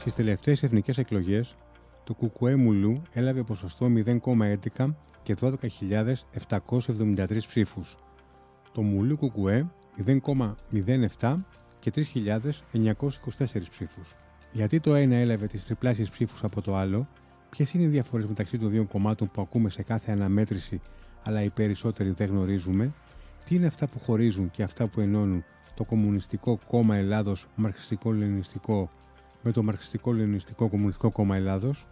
Στις τελευταίες εθνικές εκλογές, το Κουκουέ Μουλού έλαβε ποσοστό 0,11 και 12.773 ψήφους. Το Μουλού Κουκουέ 0,07 και 3.924 ψήφους. Γιατί το ένα έλαβε τις τριπλάσιες ψήφους από το άλλο, ποιες είναι οι διαφορές μεταξύ των δύο κομμάτων που ακούμε σε κάθε αναμέτρηση, αλλά οι περισσότεροι δεν γνωρίζουμε, τι είναι αυτά που χωρίζουν και αυτά που ενώνουν το Κομμουνιστικό Κόμμα Ελλάδος Μαρξιστικό-Λενινιστικό με το Μαρξιστικό-Λενινιστικό Κομμουνιστικό Κόμμα Ελλάδος.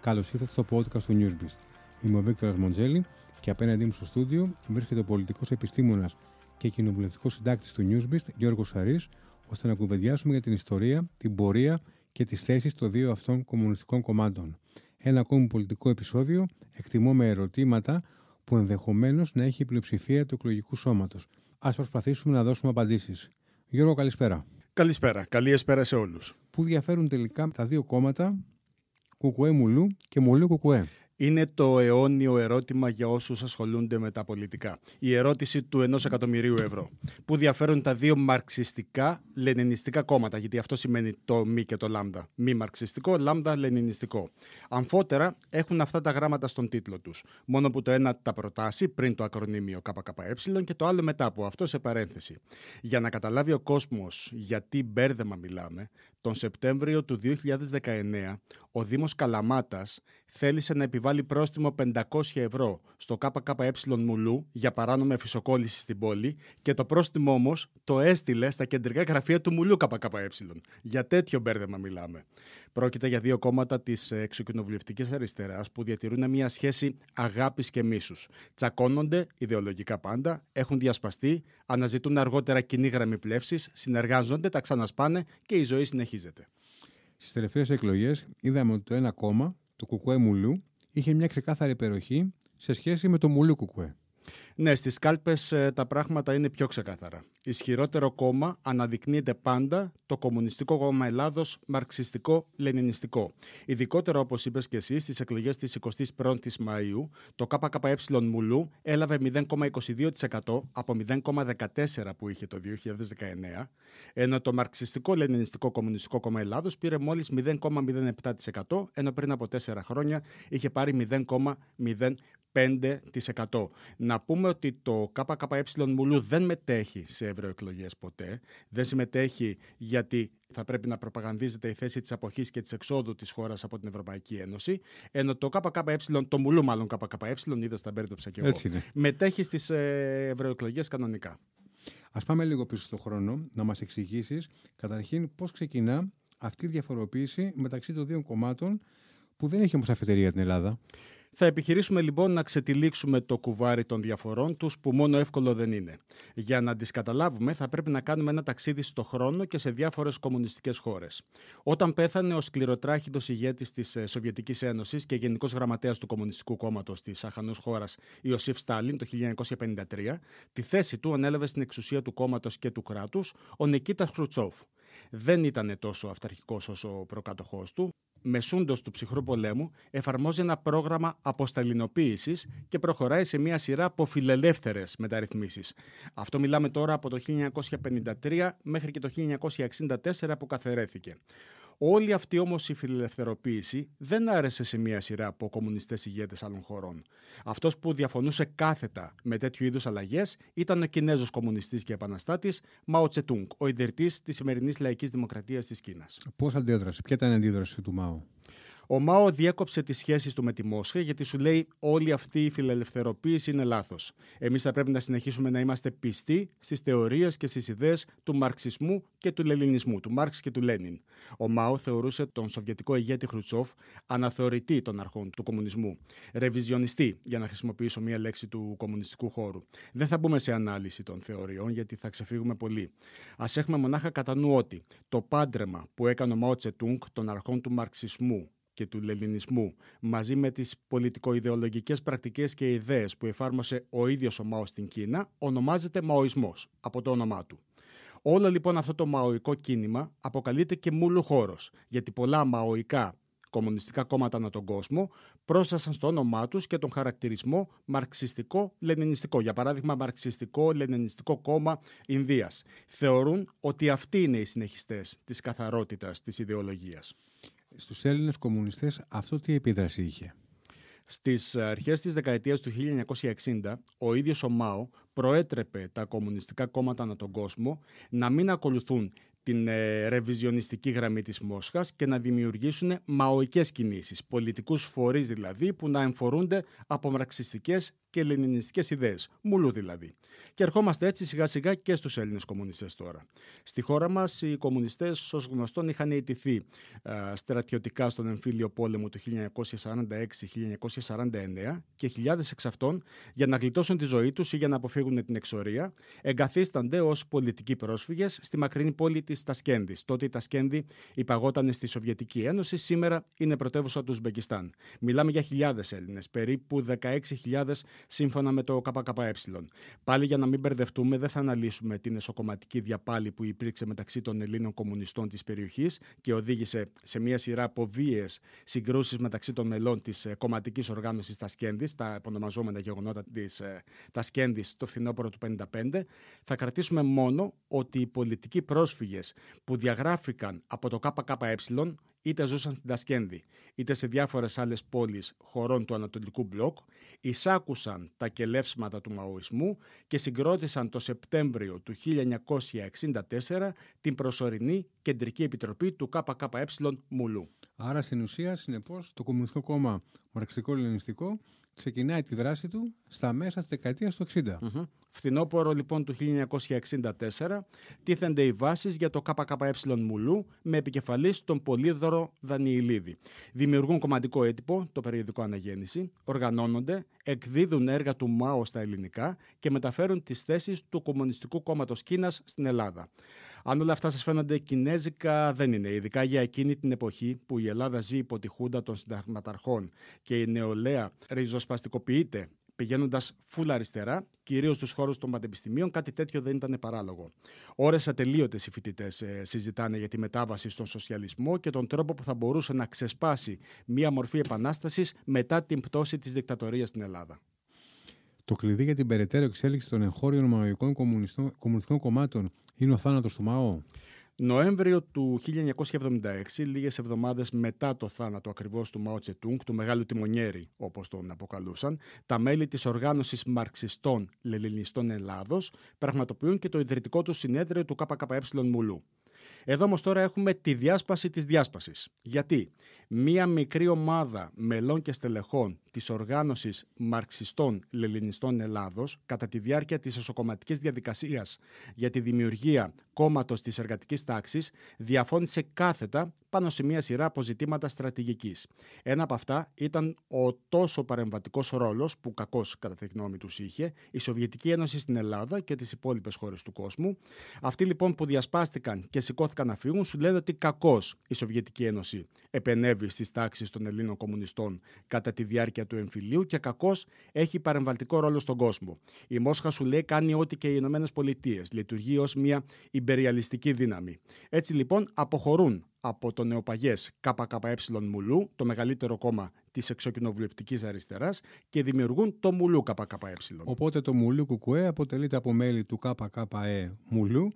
Καλώς ήρθατε στο podcast του Newsbeast. Είμαι ο Βίκτορας Μοντζέλη και απέναντί μου στο στούντιο βρίσκεται ο πολιτικός επιστήμονας και κοινοβουλευτικός συντάκτης του Newsbeast Γιώργος Σαρής, ώστε να κουβεντιάσουμε για την ιστορία, την πορεία και τις θέσεις των δύο αυτών κομμουνιστικών κομμάτων. Ένα ακόμη πολιτικό επεισόδιο, εκτιμώ με ερωτήματα που ενδεχομένως να έχει η πλειοψηφία του εκλογικού σώματος. Α προσπαθήσουμε να δώσουμε απαντήσεις. Γιώργο, καλησπέρα. Καλησπέρα. Καλή εσπέρα σε όλους. Πού διαφέρουν τελικά τα δύο κόμματα, Κουκουέ Μουλού και Μουλού Κουκουέ είναι το αιώνιο ερώτημα για όσους ασχολούνται με τα πολιτικά. Η ερώτηση του ενός εκατομμυρίου ευρώ. Που διαφέρουν τα δύο μαρξιστικά λενινιστικά κόμματα, γιατί αυτό σημαίνει το μη και το λάμδα. Μη μαρξιστικό, λάμδα λενινιστικό. Αμφότερα έχουν αυτά τα γράμματα στον τίτλο τους. Μόνο που το ένα τα προτάσει πριν το ακρονίμιο ΚΚΕ και το άλλο μετά από αυτό σε παρένθεση. Για να καταλάβει ο κόσμος γιατί μπέρδεμα μιλάμε, τον Σεπτέμβριο του 2019 ο Δήμος Καλαμάτας θέλησε να επιβάλλει πρόστιμο 500 ευρώ στο ΚΚΕ Μουλού για παράνομη εφησοκόλληση στην πόλη και το πρόστιμο όμως το έστειλε στα κεντρικά γραφεία του Μουλού ΚΚΕ. Για τέτοιο μπέρδεμα μιλάμε. Πρόκειται για δύο κόμματα της εξοκοινοβουλευτικής αριστεράς που διατηρούν μια σχέση αγάπης και μίσους. Τσακώνονται ιδεολογικά πάντα, έχουν διασπαστεί, αναζητούν αργότερα κοινή γραμμή πλεύσης, συνεργάζονται, τα ξανασπάνε και η ζωή συνεχίζεται. Στις τελευταίες εκλογές είδαμε ότι το ένα κόμμα, το Κουκουέ Μουλού, είχε μια ξεκάθαρη υπεροχή σε σχέση με το Μουλού Κουκουέ. Ναι, στις κάλπες ε, τα πράγματα είναι πιο ξεκάθαρα. Ισχυρότερο κόμμα αναδεικνύεται πάντα το Κομμουνιστικό Κόμμα Ελλάδος μαρξιστικό-λενινιστικό. Ειδικότερα, όπως είπες και εσύ, στις εκλογές της 21η Μαου, το ΚΚΕ Μουλού έλαβε 0,22% από 0,14% που είχε το 2019, ενώ το Μαρξιστικό-Λενινιστικό Κομμουνιστικό Κόμμα Ελλάδος πήρε μόλις 0,07%, ενώ πριν από τέσσερα χρόνια είχε πάρει 0,05%. 5%. Να πούμε ότι το ΚΚΕ Μουλού δεν μετέχει σε ευρωεκλογές ποτέ. Δεν συμμετέχει γιατί θα πρέπει να προπαγανδίζεται η θέση της αποχής και της εξόδου της χώρας από την Ευρωπαϊκή Ένωση. Ενώ το ΚΚΕ, το Μουλού μάλλον ΚΚΕ, είδα τα μπέρδεψα και εγώ, μετέχει στις ε, ευρωεκλογές κανονικά. Α πάμε λίγο πίσω στον χρόνο να μας εξηγήσεις καταρχήν πώς ξεκινά αυτή η διαφοροποίηση μεταξύ των δύο κομμάτων που δεν έχει όμως αφιτερία την Ελλάδα. Θα επιχειρήσουμε λοιπόν να ξετυλίξουμε το κουβάρι των διαφορών τους, που μόνο εύκολο δεν είναι. Για να τις καταλάβουμε, θα πρέπει να κάνουμε ένα ταξίδι στο χρόνο και σε διάφορες κομμουνιστικές χώρες. Όταν πέθανε ο σκληροτράχητος ηγέτης της ε, Σοβιετικής Ένωσης και γενικός γραμματέας του Κομμουνιστικού Κόμματος της αχανού χώρας, Ιωσήφ Στάλιν, το 1953, τη θέση του ανέλαβε στην εξουσία του κόμματος και του κράτους ο Νικήτας Χρουτσόφ. Δεν ήταν τόσο αυταρχικός όσο ο προκάτοχός του, μεσούντος του ψυχρού πολέμου, εφαρμόζει ένα πρόγραμμα αποσταλινοποίησης και προχωράει σε μια σειρά από φιλελεύθερες μεταρρυθμίσεις. Αυτό μιλάμε τώρα από το 1953 μέχρι και το 1964 που καθαιρέθηκε. Όλη αυτή όμως η φιλελευθεροποίηση δεν άρεσε σε μία σειρά από κομμουνιστές ηγέτες άλλων χωρών. Αυτός που διαφωνούσε κάθετα με τέτοιου είδους αλλαγές ήταν ο Κινέζος κομμουνιστής και επαναστάτης Μάο Τσετούγκ, ο ιδρυτής της σημερινής λαϊκής δημοκρατίας της Κίνας. Πώς αντίδρασε, ποια ήταν η αντίδραση του Μάο. Ο Μάο διέκοψε τις σχέσεις του με τη Μόσχα γιατί σου λέει όλη αυτή η φιλελευθεροποίηση είναι λάθος. Εμείς θα πρέπει να συνεχίσουμε να είμαστε πιστοί στις θεωρίες και στις ιδέες του μαρξισμού και του λελινισμού, του Μάρξ και του Λένιν. Ο Μάο θεωρούσε τον σοβιετικό ηγέτη Χρουτσόφ αναθεωρητή των αρχών του κομμουνισμού. Ρεβιζιονιστή, για να χρησιμοποιήσω μία λέξη του κομμουνιστικού χώρου. Δεν θα μπούμε σε ανάλυση των θεωριών γιατί θα ξεφύγουμε πολύ. Α έχουμε μονάχα κατά νου ότι το πάντρεμα που έκανε ο Μάο Τσετούγκ των αρχών του μαρξισμού και του λελινισμού, μαζί με τις πολιτικο-ιδεολογικές πρακτικές και ιδέες που εφάρμοσε ο ίδιος ο Μάος στην Κίνα, ονομάζεται Μαοισμός, από το όνομά του. Όλο λοιπόν αυτό το μαοϊκό κίνημα αποκαλείται και μούλου χώρος, γιατί πολλά μαοϊκά κομμουνιστικά κόμματα ανά τον κόσμο πρόσθεσαν στο όνομά τους και τον χαρακτηρισμό μαρξιστικό-λενινιστικό. Για παράδειγμα, Μαρξιστικό-Λενινιστικό Κόμμα Ινδίας. Θεωρούν ότι αυτοί είναι οι συνεχιστές της καθαρότητας της ιδεολογίας. Στους Έλληνες κομμουνιστές αυτό τι επίδραση είχε. Στις αρχές της δεκαετίας του 1960, ο ίδιος ο Μάο προέτρεπε τα κομμουνιστικά κόμματα ανά τον κόσμο να μην ακολουθούν την ε, ρεβιζιονιστική γραμμή της Μόσχας και να δημιουργήσουν μαοικές κινήσεις, πολιτικούς φορείς δηλαδή που να εμφορούνται από μαρξιστικές και ελληνιστικέ ιδέες. Μουλού δηλαδή. Και ερχόμαστε έτσι σιγά σιγά και στους Έλληνες κομμουνιστές τώρα. Στη χώρα μας οι κομμουνιστές, ως γνωστόν, είχαν ιτηθεί στρατιωτικά στον εμφύλιο πόλεμο του 1946-1949 και χιλιάδες εξ αυτών, για να γλιτώσουν τη ζωή τους ή για να αποφύγουν την εξορία, εγκαθίστανται ως πολιτικοί πρόσφυγες στη μακρινή πόλη της Τασκένδης. Τότε η Τασκένδη υπαγόταν στη Σοβιετική Ένωση, σήμερα είναι πρωτεύουσα του Ουσμπεκιστάν. Μιλάμε για χιλιάδες Έλληνες, περίπου 16.000 σύμφωνα με το ΚΚΕ. Πάλι για να μην μπερδευτούμε, δεν θα αναλύσουμε την εσωκομματική διαπάλη που υπήρξε μεταξύ των Ελλήνων κομμουνιστών της περιοχής και οδήγησε σε μια σειρά από βίαιες συγκρούσεις μεταξύ των μελών της ε, κομματικής οργάνωσης Τασκένδη, τα επωνομαζόμενα γεγονότα της ε, Τασκένδη το φθινόπωρο του 1955. Θα κρατήσουμε μόνο ότι οι πολιτικοί πρόσφυγες που διαγράφηκαν από το ΚΚΕ είτε ζούσαν στην Τασκένδη, είτε σε διάφορες άλλες πόλεις χωρών του Ανατολικού Μπλοκ, εισάκουσαν τα κελεύσματα του Μαοισμού και συγκρότησαν το Σεπτέμβριο του 1964 την προσωρινή Κεντρική Επιτροπή του ΚΚΕ Μουλού. Άρα, στην ουσία, συνεπώς, το Κομμουνιστικό Κόμμα Μαρξιστικό-Λενιστικό ξεκινάει τη δράση του στα μέσα της δεκαετίας του 60. mm Φθινόπωρο λοιπόν του 1964 τίθενται οι βάσεις για το ΚΚΕ Μουλού με επικεφαλής τον Πολύδωρο Δανιηλίδη. Δημιουργούν κομματικό έτυπο, το περιοδικό Αναγέννηση, οργανώνονται, εκδίδουν έργα του ΜΑΟ στα ελληνικά και μεταφέρουν τις θέσεις του Κομμουνιστικού Κόμματος Κίνας στην Ελλάδα. Αν όλα αυτά σας φαίνονται κινέζικα, δεν είναι. Ειδικά για εκείνη την εποχή που η Ελλάδα ζει υπό τη χούντα των συνταγματαρχών και η νεολαία ριζοσπαστικοποιείται πηγαίνοντας φούλα αριστερά, κυρίως στους χώρους των πανεπιστημίων, κάτι τέτοιο δεν ήταν παράλογο. Ώρες ατελείωτες οι φοιτητές ε, συζητάνε για τη μετάβαση στον σοσιαλισμό και τον τρόπο που θα μπορούσε να ξεσπάσει μία μορφή επανάστασης μετά την πτώση της δικτατορίας στην Ελλάδα. Το κλειδί για την περαιτέρω εξέλιξη των εγχώριων μαοικών κομμουνιστικών κομμάτων είναι ο θάνατος του ΜΑΟ. Νοέμβριο του 1976, λίγες εβδομάδες μετά το θάνατο ακριβώς του Μάο Τσετούγκ, του μεγάλου τιμονιέρη όπως τον αποκαλούσαν, τα μέλη της οργάνωσης Μαρξιστών Λελινιστών Ελλάδος πραγματοποιούν και το ιδρυτικό τους συνέδριο του ΚΚΕ Μουλού. Εδώ όμως τώρα έχουμε τη διάσπαση της διάσπασης. Γιατί μία μικρή ομάδα μελών και στελεχών της οργάνωσης Μαρξιστών Λελινιστών Ελλάδος κατά τη διάρκεια της εσωκομματικής διαδικασίας για τη δημιουργία κόμματος της εργατικής τάξης διαφώνησε κάθετα πάνω σε μια σειρά αποζητήματα στρατηγικής. Ένα από αυτά ήταν ο τόσο παρεμβατικός ρόλος που κακώς κατά τη γνώμη τους είχε η Σοβιετική Ένωση στην Ελλάδα και τις υπόλοιπες χώρες του κόσμου. Αυτοί λοιπόν που διασπάστηκαν και σηκώθηκαν να φύγουν σου λένε ότι κακώς η Σοβιετική Ένωση επενεύει στις τάξεις των Ελλήνων κομμουνιστών κατά τη διάρκεια του εμφυλίου και κακώς έχει παρεμβατικό ρόλο στον κόσμο. Η Μόσχα σου λέει κάνει ό,τι και οι Ηνωμένες Πολιτείες. Λειτουργεί ως μια υπεριαλιστική δύναμη. Έτσι λοιπόν αποχωρούν από το νεοπαγές ΚΚΕ Μουλού, το μεγαλύτερο κόμμα της εξοκοινοβουλευτικής αριστεράς, και δημιουργούν το Μουλού ΚΚΕ. Οπότε το Μουλού Κουκουέ αποτελείται από μέλη του ΚΚΕ Μουλού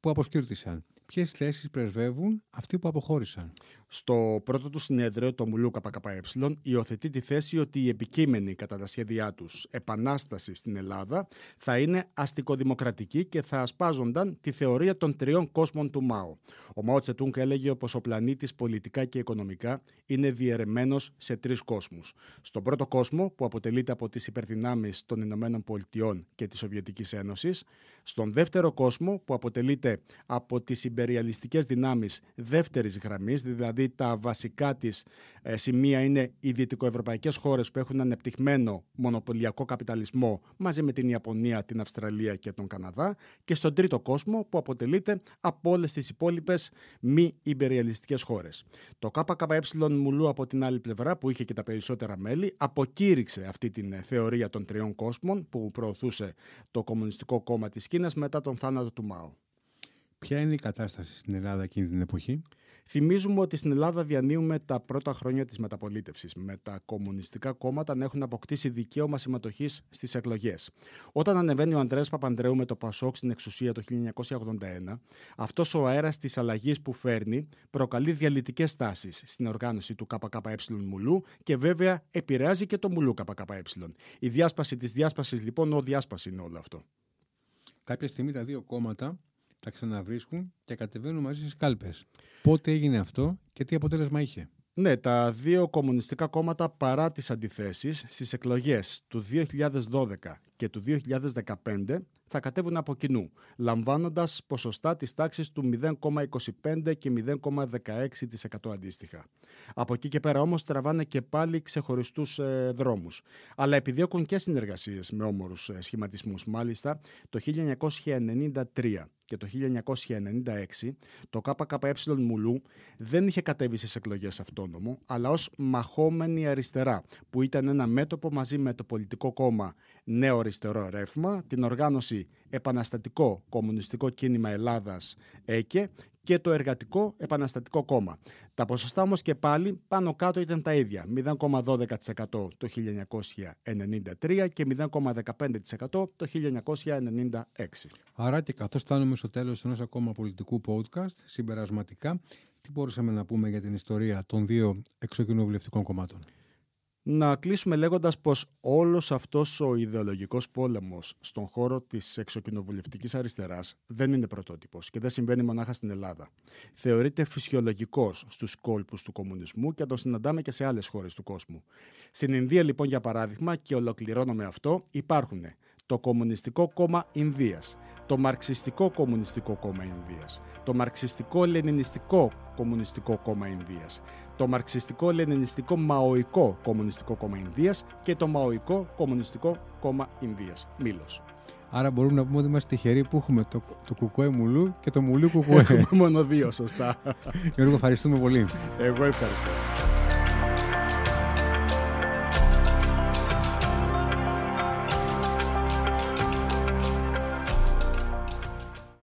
που αποσκύρτησαν. Ποιες θέσεις πρεσβεύουν αυτοί που αποχώρησαν; Στο πρώτο του συνέδριο, το Μουλού ΚΚΕ υιοθετεί τη θέση ότι η επικείμενη κατά τα σχέδιά τους επανάσταση στην Ελλάδα θα είναι αστικοδημοκρατική και θα ασπάζονταν τη θεωρία των τριών κόσμων του ΜΑΟ. Ο Μάο Τσετούγκ έλεγε πως ο πλανήτης πολιτικά και οικονομικά είναι διαιρεμένος σε τρεις κόσμους. Στον πρώτο κόσμο, που αποτελείται από τις υπερδυνάμεις των Ηνωμένων Πολιτειών και της Σοβιετικής Ένωσης. Στον δεύτερο κόσμο, που αποτελείται από τις υπεριαλιστικές δυνάμεις δεύτερης γραμμής, δηλαδή δηλαδή τα βασικά της ε, σημεία είναι οι δυτικοευρωπαϊκές χώρες που έχουν ανεπτυγμένο μονοπωλιακό καπιταλισμό μαζί με την Ιαπωνία, την Αυστραλία και τον Καναδά και στον τρίτο κόσμο που αποτελείται από όλες τις υπόλοιπες μη υπεριαλιστικές χώρες. Το ΚΚΕ Μουλού από την άλλη πλευρά που είχε και τα περισσότερα μέλη αποκήρυξε αυτή την ε, θεωρία των τριών κόσμων που προωθούσε το Κομμουνιστικό Κόμμα της Κίνας μετά τον θάνατο του Μάου. Ποια είναι η κατάσταση στην Ελλάδα εκείνη την εποχή; Θυμίζουμε ότι στην Ελλάδα διανύουμε τα πρώτα χρόνια της μεταπολίτευσης, με τα κομμουνιστικά κόμματα να έχουν αποκτήσει δικαίωμα συμμετοχής στις εκλογές. Όταν ανεβαίνει ο Ανδρέας Παπανδρέου με το Πασόκ στην εξουσία το 1981, αυτός ο αέρας της αλλαγής που φέρνει προκαλεί διαλυτικές τάσεις στην οργάνωση του ΚΚΕ Μουλού και βέβαια επηρεάζει και το Μουλού ΚΚΕ. Η διάσπαση της διάσπασης λοιπόν, ο διάσπασης είναι όλο αυτό. Κάποια στιγμή τα δύο κόμματα τα ξαναβρίσκουν και κατεβαίνουν μαζί στις κάλπες. Πότε έγινε αυτό και τι αποτέλεσμα είχε; Ναι, τα δύο κομμουνιστικά κόμματα παρά τις αντιθέσεις στις εκλογές του 2012 και του 2015 θα κατέβουν από κοινού, λαμβάνοντας ποσοστά της τάξης του 0,25 και 0,16% αντίστοιχα. Από εκεί και πέρα όμως τραβάνε και πάλι ξεχωριστούς ε, δρόμους. Αλλά επιδιώκουν και συνεργασίες με όμορους ε, σχηματισμούς. Μάλιστα, το 1993 και το 1996 το ΚΚΕ Μουλού δεν είχε κατέβει στις εκλογές αυτόνομο, αλλά ως μαχόμενη αριστερά, που ήταν ένα μέτωπο μαζί με το πολιτικό κόμμα Νέο Αριστερό Ρεύμα, την οργάνωση Επαναστατικό Κομμουνιστικό Κίνημα Ελλάδας ΕΚΕ και το Εργατικό Επαναστατικό Κόμμα. Τα ποσοστά όμως και πάλι πάνω κάτω ήταν τα ίδια. 0,12% το 1993 και 0,15% το 1996. Άρα και καθώς φτάνουμε στο τέλος ενός ακόμα πολιτικού podcast, συμπερασματικά, τι μπορούσαμε να πούμε για την ιστορία των δύο εξοκοινοβουλευτικών κομμάτων; Να κλείσουμε λέγοντας πως όλος αυτός ο ιδεολογικός πόλεμος στον χώρο της εξοκοινοβουλευτικής αριστεράς δεν είναι πρωτότυπος και δεν συμβαίνει μονάχα στην Ελλάδα. Θεωρείται φυσιολογικός στους κόλπους του κομμουνισμού και τον συναντάμε και σε άλλες χώρες του κόσμου. Στην Ινδία λοιπόν για παράδειγμα και ολοκληρώνω με αυτό υπάρχουν το Κομμουνιστικό Κόμμα Ινδίας, το Μαρξιστικό Κομμουνιστικό Κόμμα Ινδίας, το Μαρξιστικό-Λενινιστικό Κομμουνιστικό Κόμμα Ινδίας, το Μαρξιστικό-Λενινιστικό Μαοϊκό Κομμουνιστικό Κόμμα Ινδίας και το Μαοϊκό Κομμουνιστικό Κόμμα Ινδίας. Μήλος. Άρα μπορούμε να πούμε ότι είμαστε τυχεροί που έχουμε το, το κουκουέ μουλού και το μουλού κουκουέ. Έχουμε μόνο δύο, σωστά. Γιώργο, ευχαριστούμε πολύ. Εγώ ευχαριστώ.